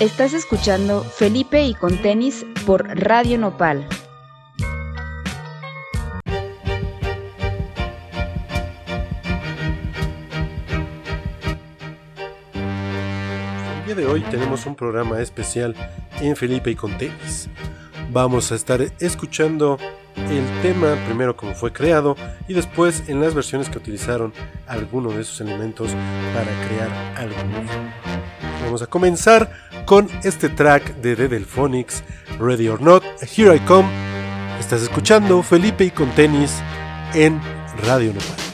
Estás escuchando Felipe y con tenis por Radio Nopal. El día de hoy tenemos un programa especial en Felipe y con tenis. Vamos a estar escuchando el tema primero como fue creado y después en las versiones que utilizaron algunos de esos elementos para crear algo nuevo. Vamos a comenzar con este track de The Delphonics, Ready or Not, Here I Come. Estás escuchando Felipe y con tenis en Radio Nopal.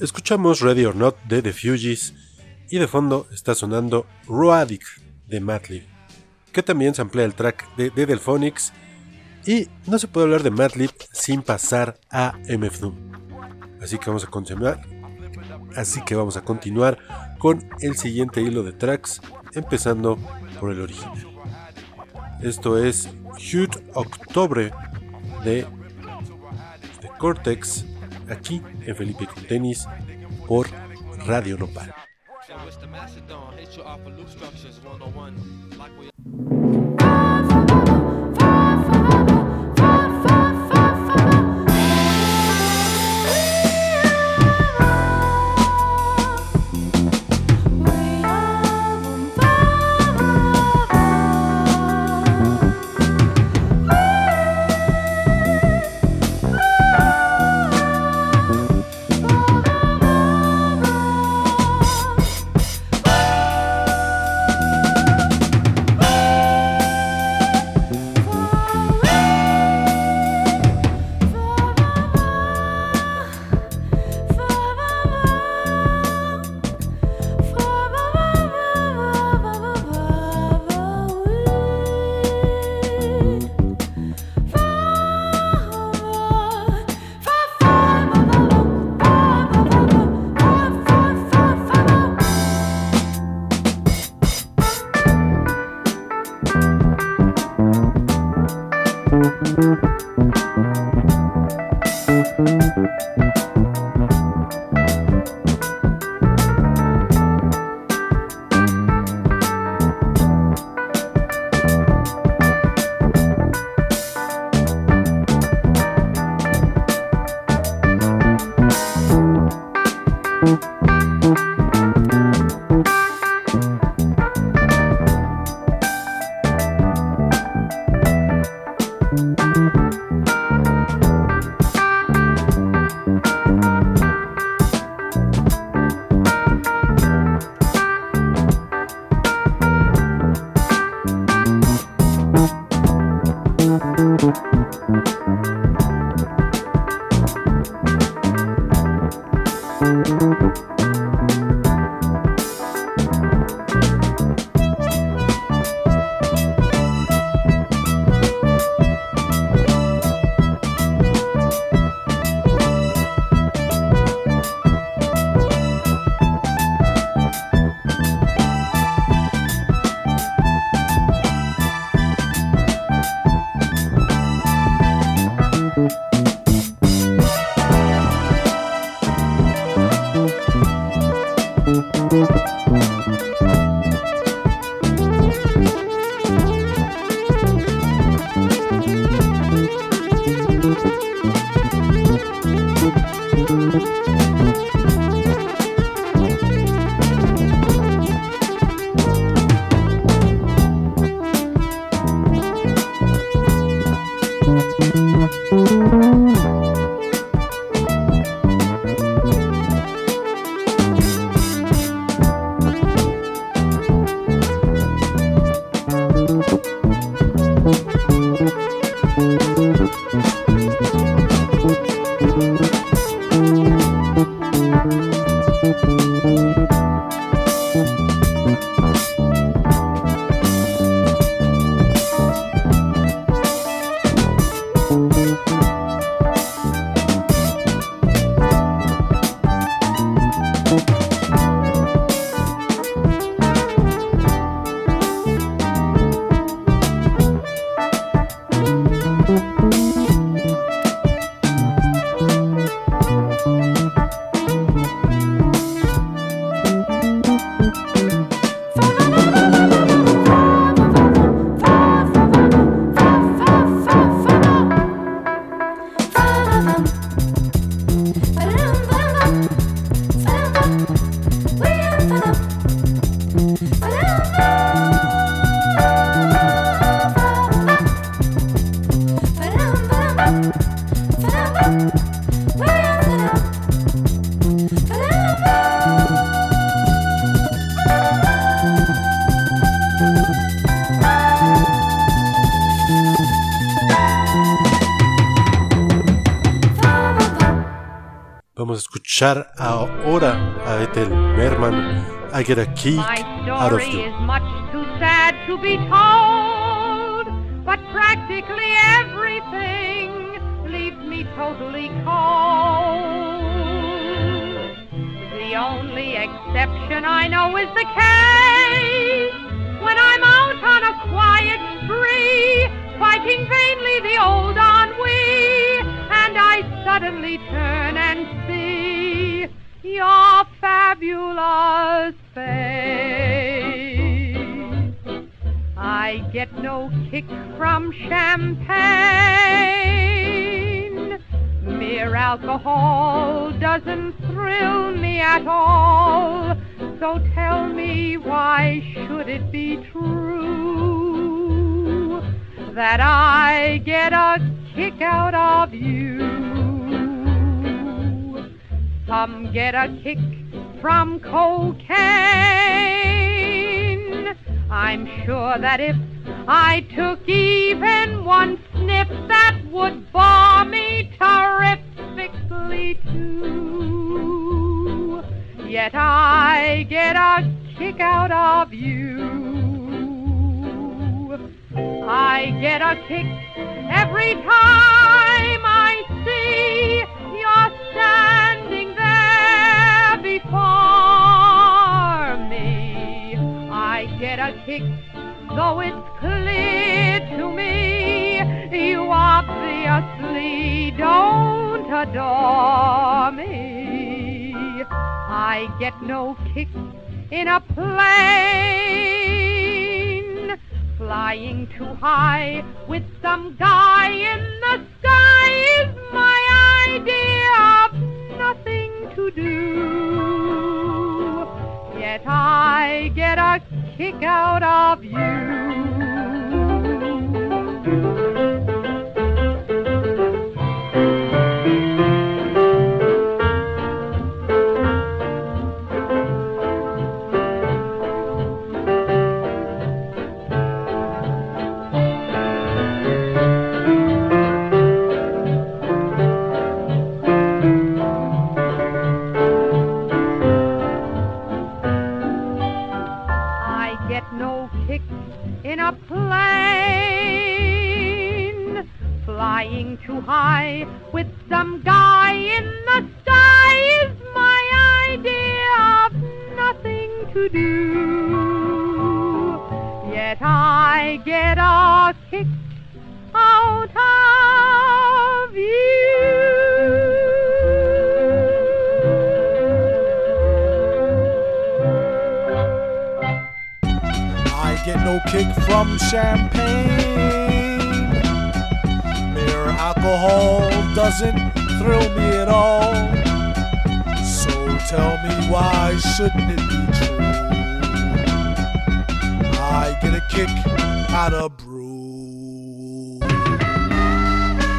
Escuchamos Ready or Not de The Fugees y de fondo está sonando Roadic de Madlib, que también se amplía el track de, de Delphonics y no se puede hablar de Madlib sin pasar a MF Doom. Así que vamos a continuar. Así que vamos a continuar con el siguiente hilo de tracks, empezando por el original. Esto es Huge Octobre de, de Cortex, aquí en Felipe con Tenis, por Radio Nopal. Escuchar ahora a Ethel Merman. I get a kick out of you. is much too sad to be told, but practically everything leaves me totally cold. The only exception I know is the case when I'm out on a quiet spree, fighting vainly the old ennui, and I suddenly it be true that I get a kick out of you? Some get a kick from cocaine. I'm sure that if I took even one sniff, that would bore me terrifically too. Yet I get a kick out of you. I get a kick every time I see you're standing there before me. I get a kick, though it's clear to me you obviously don't adore me. I get no kick in a plane flying too high with some guy in the sky is my idea of nothing to do. Yet I get a kick out of you. Get no kick in a plane flying too high with some guy in the sky is my idea of nothing to do. Yet I get a kick out of I from champagne. Mere alcohol doesn't thrill me at all. So tell me why shouldn't it be true? I get a kick out of brew.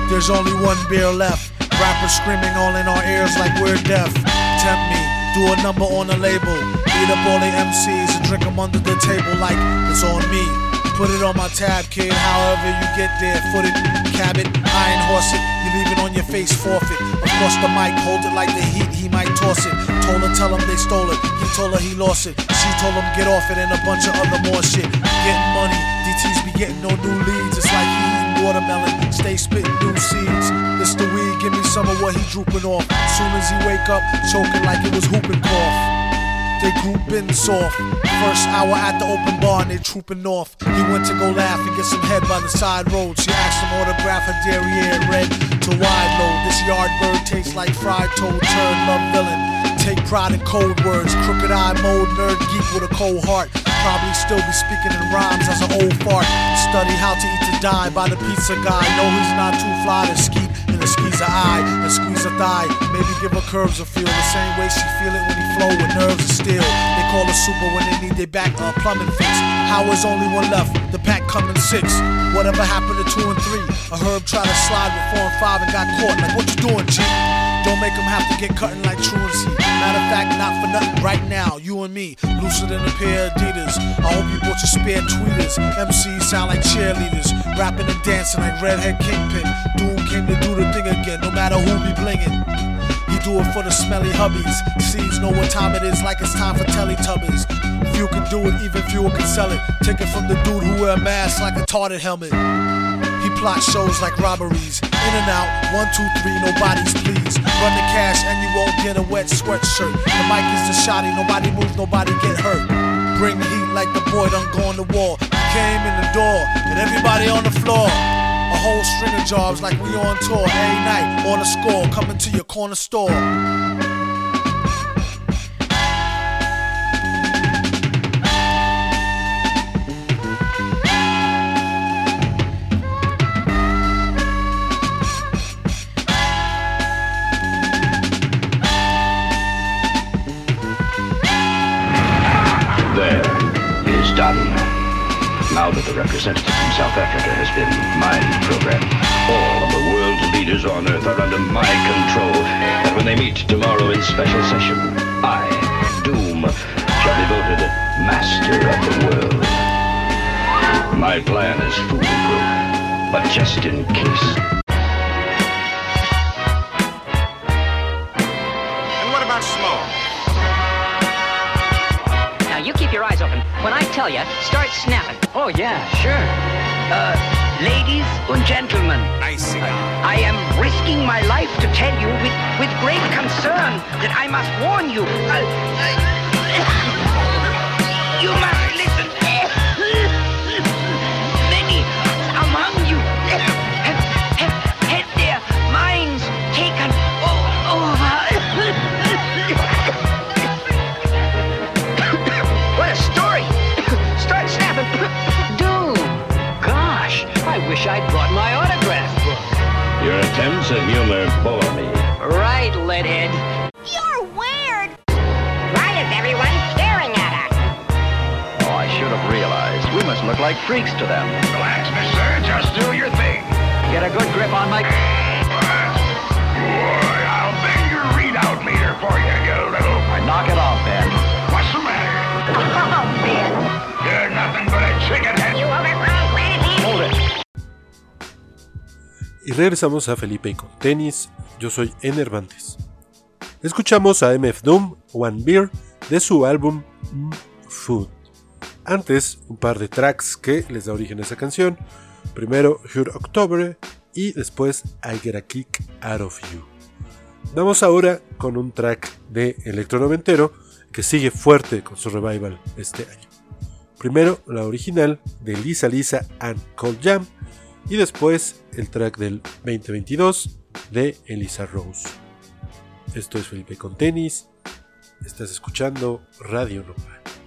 There's only one beer left. Rappers screaming all in our ears like we're deaf. Tempt me, do a number on a label. Beat up all the MCs and drink them under the table like it's on me. Put it on my tab, kid. However you get there, foot it, cab it, iron horse it. You leave it on your face, forfeit. Across the mic, hold it like the heat, he might toss it. Told her, tell him they stole it. He told her he lost it. She told him get off it and a bunch of other more shit. Getting money, DTs be getting no new leads. It's like he eating watermelon, stay spitting new seeds. This the weed, give me some of what he drooping off. Soon as he wake up, choking like it was whooping cough. They grouping soft. First hour at the open bar and they trooping off. He went to go laugh and get some head by the side road. She asked him autograph her derriere red to wide load. This yard bird tastes like fried toad, turd, love villain. Take pride in cold words, crooked eye mode, nerd geek with a cold heart. Probably still be speaking in rhymes as an old fart. Study how to eat to die by the pizza guy. Know he's not too fly to skeet the squeeze a eye and squeeze a thigh. Maybe give her curves a feel the same way she feel it when he flow with nerves of steel. They call her super when they need their back uh, plumbing fix. How is only one left? The pack coming six. Whatever happened to two and three? A herb tried to slide with four and five and got caught. Like what you doing, G? Don't make them have to get cutting like truancy. Matter of fact, not for nothing. Right now, you and me, looser than a pair of Adidas. I hope you bought your spare tweeters. MCs sound like cheerleaders, rapping and dancing like redhead kingpin. Doom came to do the thing again, no matter who be blingin'. You do it for the smelly hubbies. Seeds know what time it is, like it's time for Teletubbies. Few can do it, even fewer can sell it. Take it from the dude who wear a mask like a tarted helmet. He plots shows like robberies. In and out, one, two, three, nobody's please. Run the cash and you won't get a wet sweatshirt. The mic is the shotty, nobody move, nobody get hurt. Bring the heat like the boy done gone to war. He came in the door and everybody on the floor. A whole string of jobs like we on tour. Every night on the score, coming to your corner store. Representative from South Africa has been mind programmed, all of the world's leaders on Earth are under my control. And when they meet tomorrow in special session, I, Doom, shall be voted master of the world. My plan is foolproof, but just in case. When I tell you, start snapping. Oh yeah, sure. Uh, ladies and gentlemen, I see. I am risking my life to tell you with, with great concern that I must warn you. Uh, uh, attempts at humor bore me. Right, Leadhead. You're weird. Why is everyone staring at us? Oh, I should have realized. We must look like freaks to them. Relax, mister. Just do your thing. Get a good grip on my. Boy, I'll bend your readout meter for you, you little... Knock it off, Ben. What's the matter? Oh, Ben. You're nothing but a chicken head. You overgrown planet Hold it. Y regresamos a Felipe y con tenis. Yo soy Enervantes. Escuchamos a MF Doom, One Beer, de su álbum Food. Antes, un par de tracks que les da origen a esa canción. Primero, Hurt October y después I Get a Kick Out of You. Vamos ahora con un track de electro noventero que sigue fuerte con su revival este año. Primero la original de Lisa Lisa and Cold Jam y después el track del 2022 de Elisa Rose. Esto es Felipe con tenis. Estás escuchando Radio Nopal.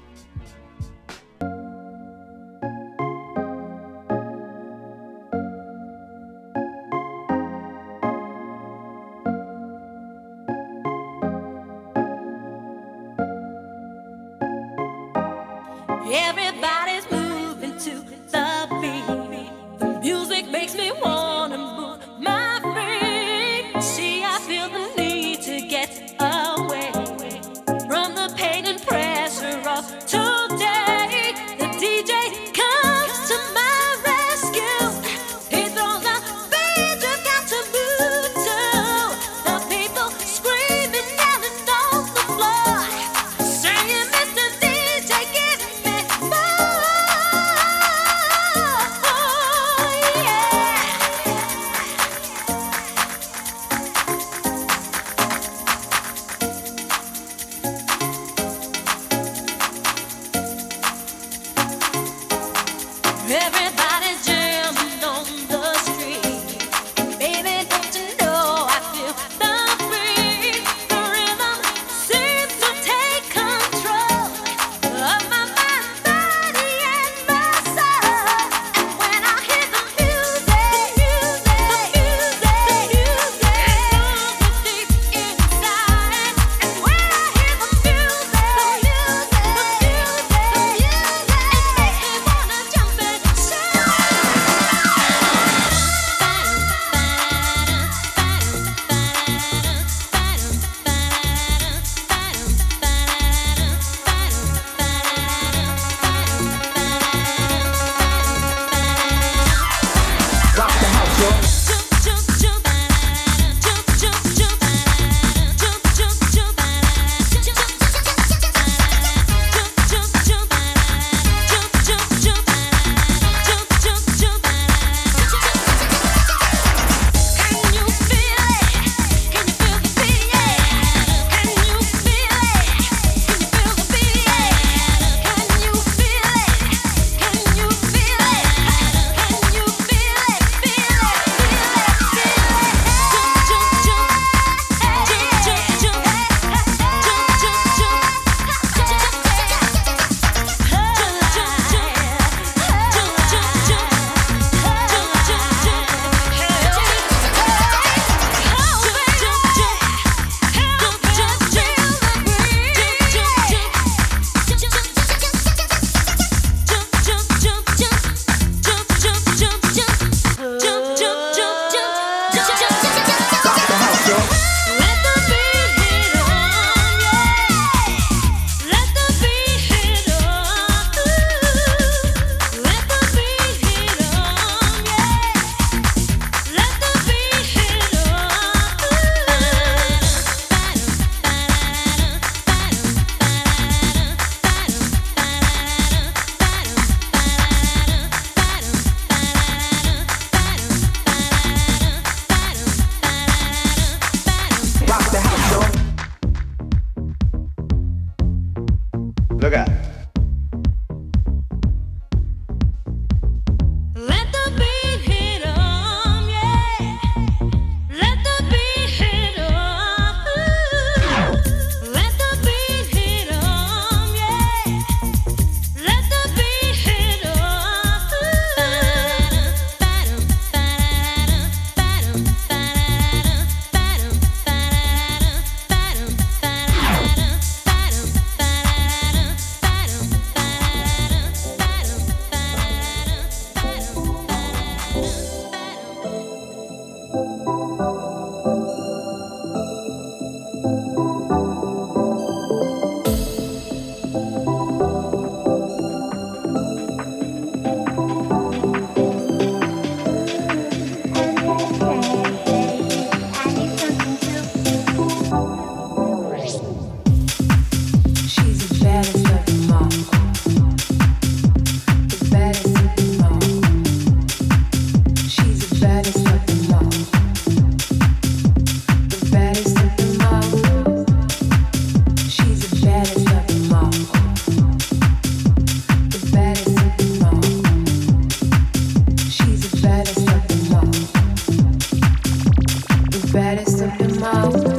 in my way.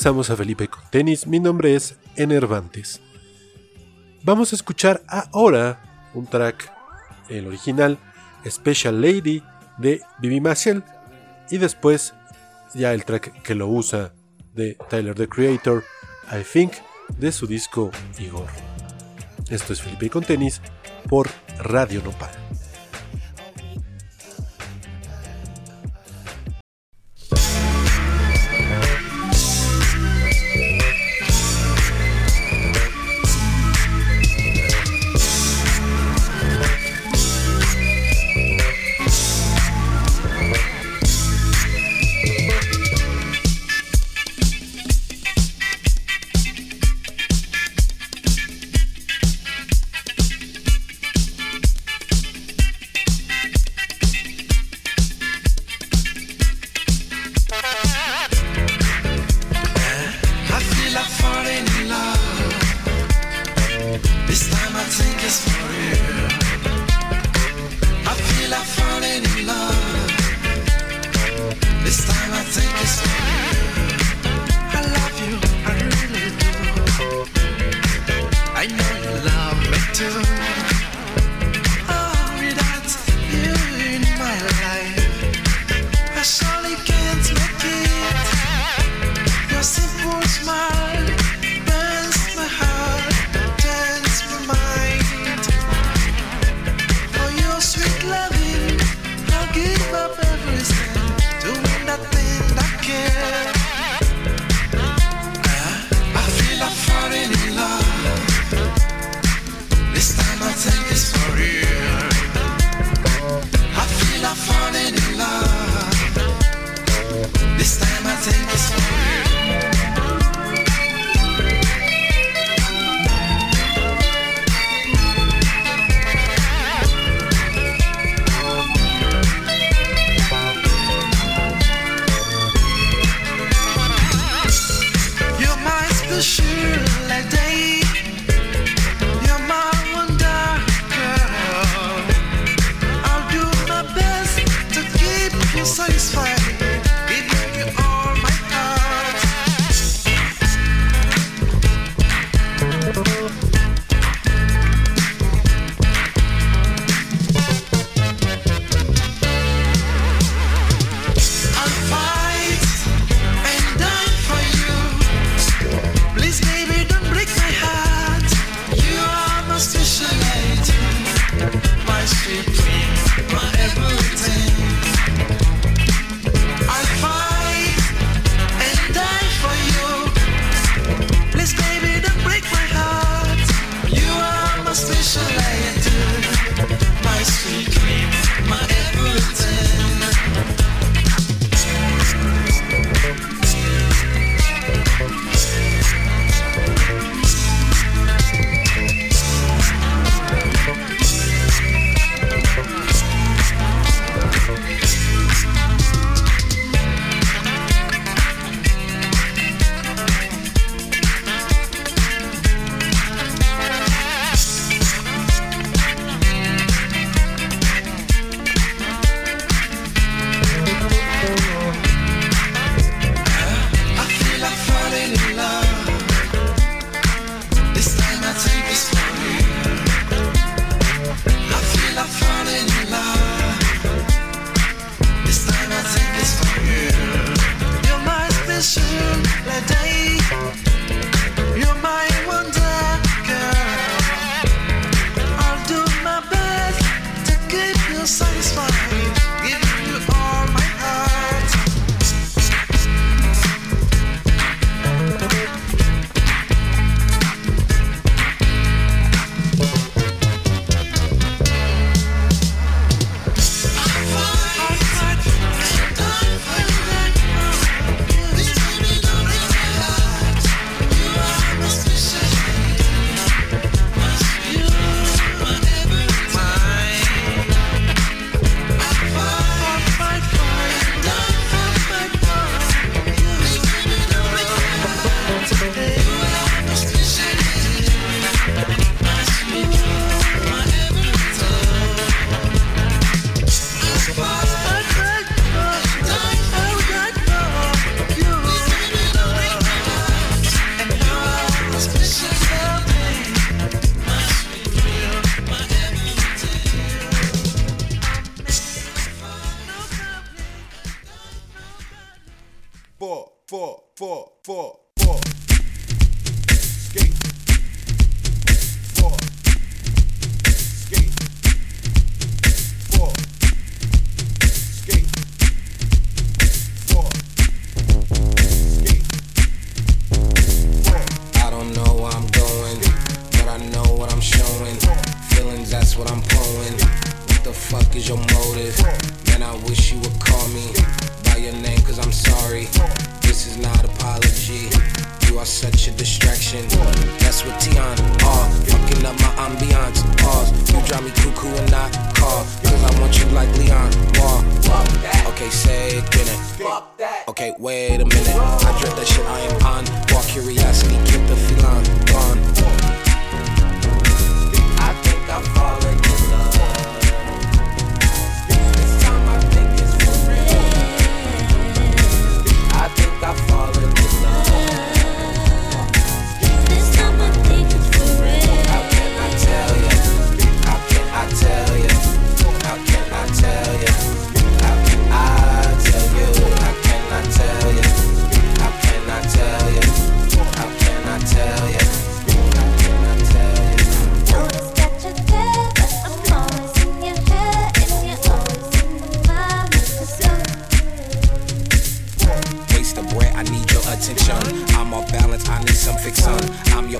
regresamos a Felipe con tenis. Mi nombre es Enervantes. Vamos a escuchar ahora un track, el original, Special Lady de Bibi Marshall. Y después ya el track que lo usa de Tyler the Creator, I Think, de su disco Igor. Esto es Felipe con tenis por Radio Nopal. 是 และได้ sorry. This is not apology. You are such a distraction. That's what Tion are. Uh, fucking up my ambiance. Pause. You drive me cuckoo and not call. Cause I want you like Leon. Wall. Fuck that. Okay, say it that okay, wait a minute. I dread that shit I am on. Walk curiosity, keep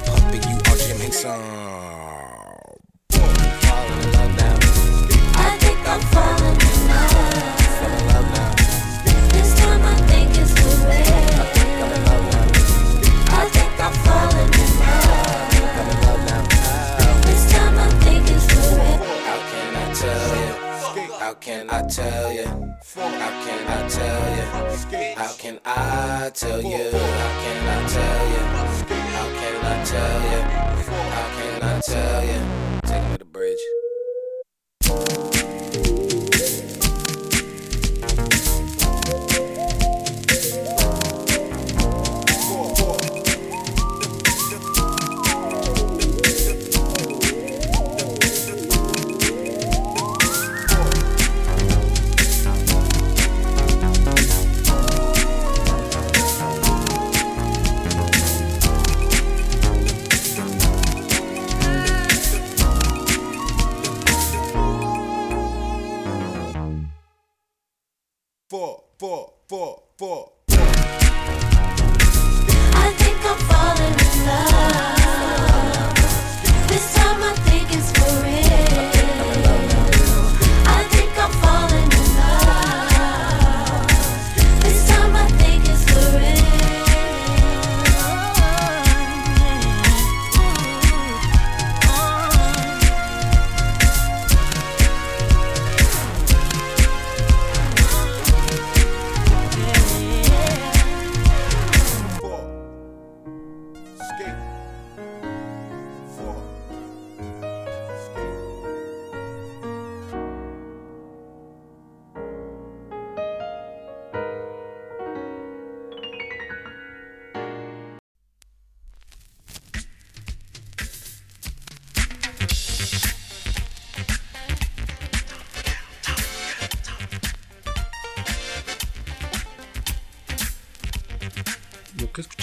Puppet, you are Jim Henson. Falling in love now. I think I'm falling in love. Fall in love now. This time I think it's. I think I'm in love now. I think I'm falling in love. I'm in love now. This time I think it's. How can I tell you? How can I tell you? How can I tell you? How can I tell you? How can I tell you? Tell you? I tell you? Take me to the bridge.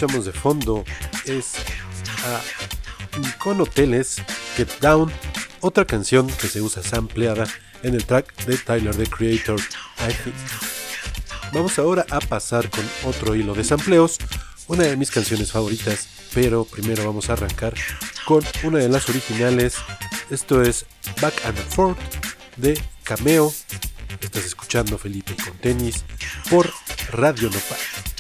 escuchamos de fondo es a Con Hoteles Get Down, otra canción que se usa sampleada en el track de Tyler the Creator Vamos ahora a pasar con otro hilo de sampleos, una de mis canciones favoritas, pero primero vamos a arrancar con una de las originales. Esto es Back and Forth de Cameo. Estás escuchando Felipe con tenis por Radio Nopal.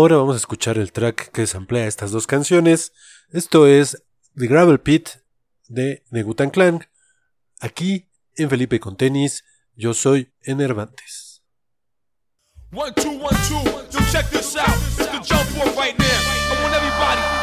Ahora vamos a escuchar el track que samplea estas dos canciones. Esto es The Gravel Pit de Negutan Clan. Aquí en Felipe con Tenis, yo soy Enervantes. One, this out. The jump right now.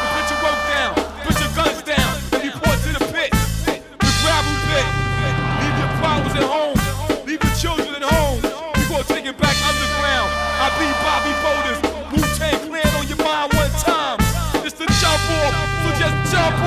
Things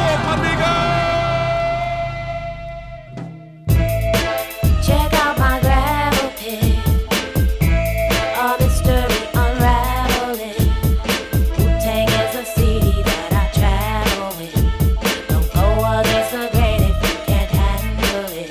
in Don't go all disagreeing if you can't handle it.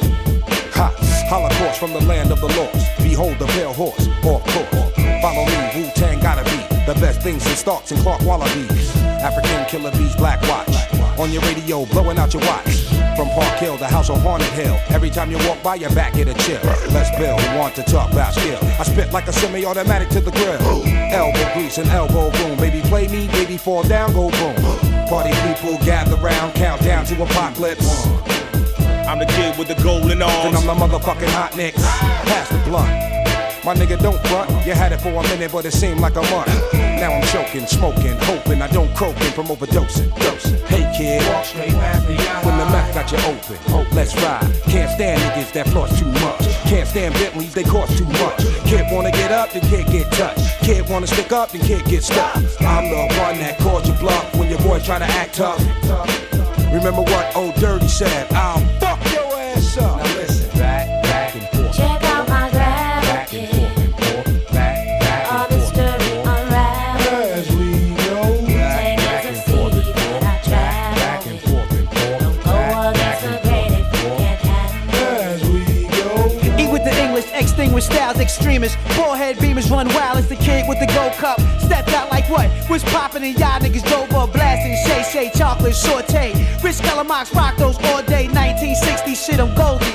Ha! Holocorps from the land of the Lords. Behold the pale horse. Orc, Coco. Follow me. Wu-Tang gotta be. The best thing since Starks and Clark Wallabees. African killer bees, Black Watch. On your radio, blowing out your watch. From Park Hill, the house on Haunted Hill. Every time you walk by, your back get a chill. Let's who want to talk about skill. I spit like a semi-automatic to the grill. Elbow grease and elbow boom. Baby, play me, baby, fall down, go boom. Party people gather round, count down to apocalypse. I'm the kid with the golden arms. Then I'm the motherfucking hot nicks. Pass the blunt. My nigga, don't front. You had it for a minute, but it seemed like a month. Now I'm choking, smoking, hoping I don't croaking from overdosing. Dosing. Hey kid, walk straight past the when the mouth got you open. Oh, let's ride. Can't stand niggas that floss too much. Can't stand Bentleys, they cost too much. Kid wanna get up, then can't get touched. Kid wanna stick up, then can't get stuck. I'm the one that called you bluff when your boy try to act tough. Remember what old Dirty said? I'll extremists. Forehead beamers run wild as the kid with the gold cup. Stepped out like what? Was popping and y'all niggas drove up blasting. Shay Shay chocolate saute. Rich Calamox rock those all day. 1960 shit, I'm Goldie.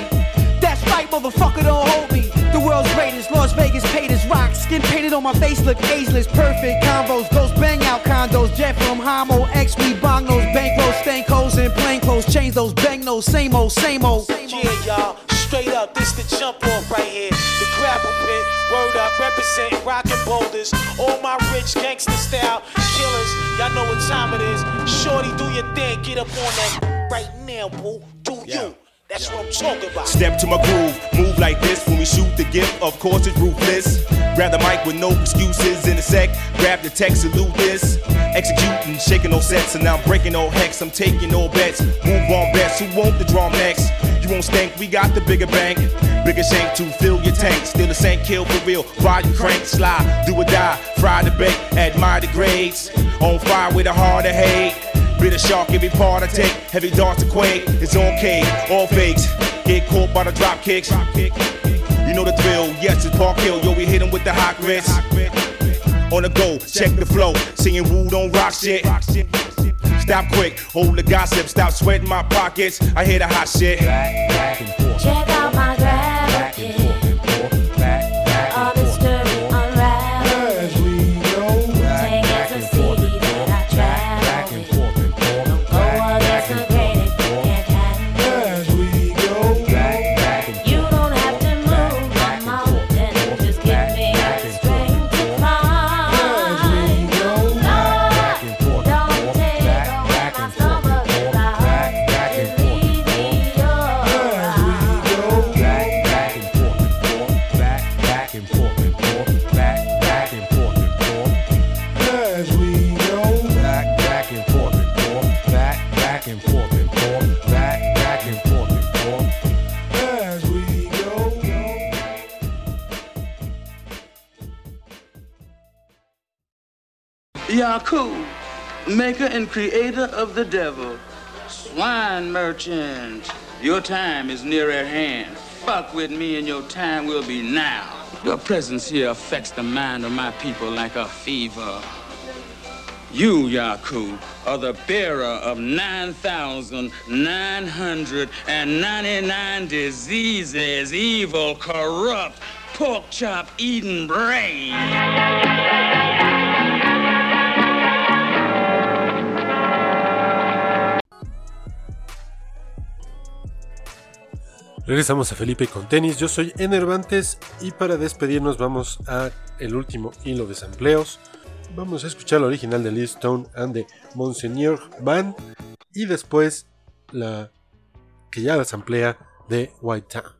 That's right, motherfucker, don't hold me. The world's greatest, Las Vegas paid as rock. Skin painted on my face, look ageless. Perfect combos, those bang out condos. Jet from Homo, X, we bong those bankrolls, stank hoes, and plain clothes. Change those bang those, same old, same old. Yeah, y'all, straight up, this the jump off right here. The gravel pit, word up, represent rockin' boulders. All my rich gangster style killers, y'all know what time it is. Shorty, do your thing, get up on that right now, boo. Do you? That's what I'm talking about. Step to my groove, move like this when we shoot the gift. Of course, it's ruthless. Grab the mic with no excuses in a sec. Grab the text, salute this. Executing, shaking no sets, and now I'm breaking no hex. I'm taking no bets. Move on bets. Who want the drum next? You won't stink, we got the bigger bank. Bigger shank to fill your tank. Still the same kill for real. Volume crank, slide, do or die. Fry the bait, admire the grades. On fire with a heart of hate. Bitter shark, every part I take. Heavy darts to quake. It's K, all fakes. Get caught by the drop kicks. You know the drill, yes, it's Park Hill. Yo, we hit 'em with the hot grits. On the go, check the flow. Singing woo, don't rock shit. Stop quick, hold the gossip, stop sweating my pockets. I hear the hot shit. Check out Yaku, maker and creator of the devil. Swine merchant, your time is near at hand. Fuck with me and your time will be now. Your presence here affects the mind of my people like a fever. You, Yaku, are the bearer of 9,999 diseases, evil, corrupt, pork chop eating brain. Regresamos a Felipe con tenis. Yo soy Enervantes y para despedirnos vamos a el último hilo de sampleos. Vamos a escuchar la original de Liz Stone and the Monseigneur Band y después la que ya la samplea de White Town.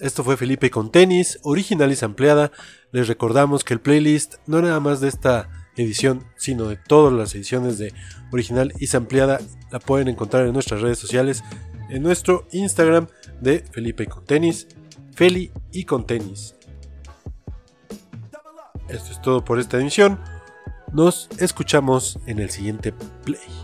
Esto fue Felipe con tenis, original y sampleada. Les recordamos que el playlist no nada más de esta edición, sino de todas las ediciones de original y sampleada la pueden encontrar en nuestras redes sociales, en nuestro Instagram de Felipe con tenis, Feli y con tenis. Esto es todo por esta emisión. Nos escuchamos en el siguiente play.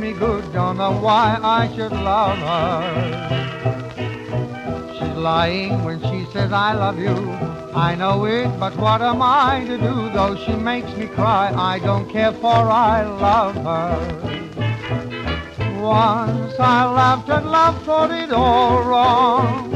Me good. Don't know why I should love her. She's lying when she says I love you. I know it, but what am I to do? Though she makes me cry, I don't care for I love her. Once I laughed and love, thought it all wrong.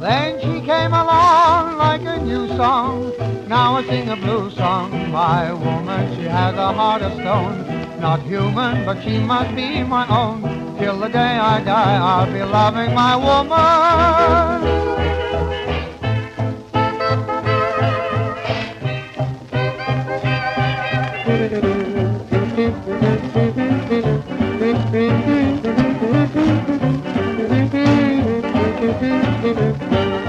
Then she came along like a new song. Now I sing a blue song. My woman, she has a heart of stone. Not human, but she must be my own. Till the day I die, I'll be loving my woman. Thank you.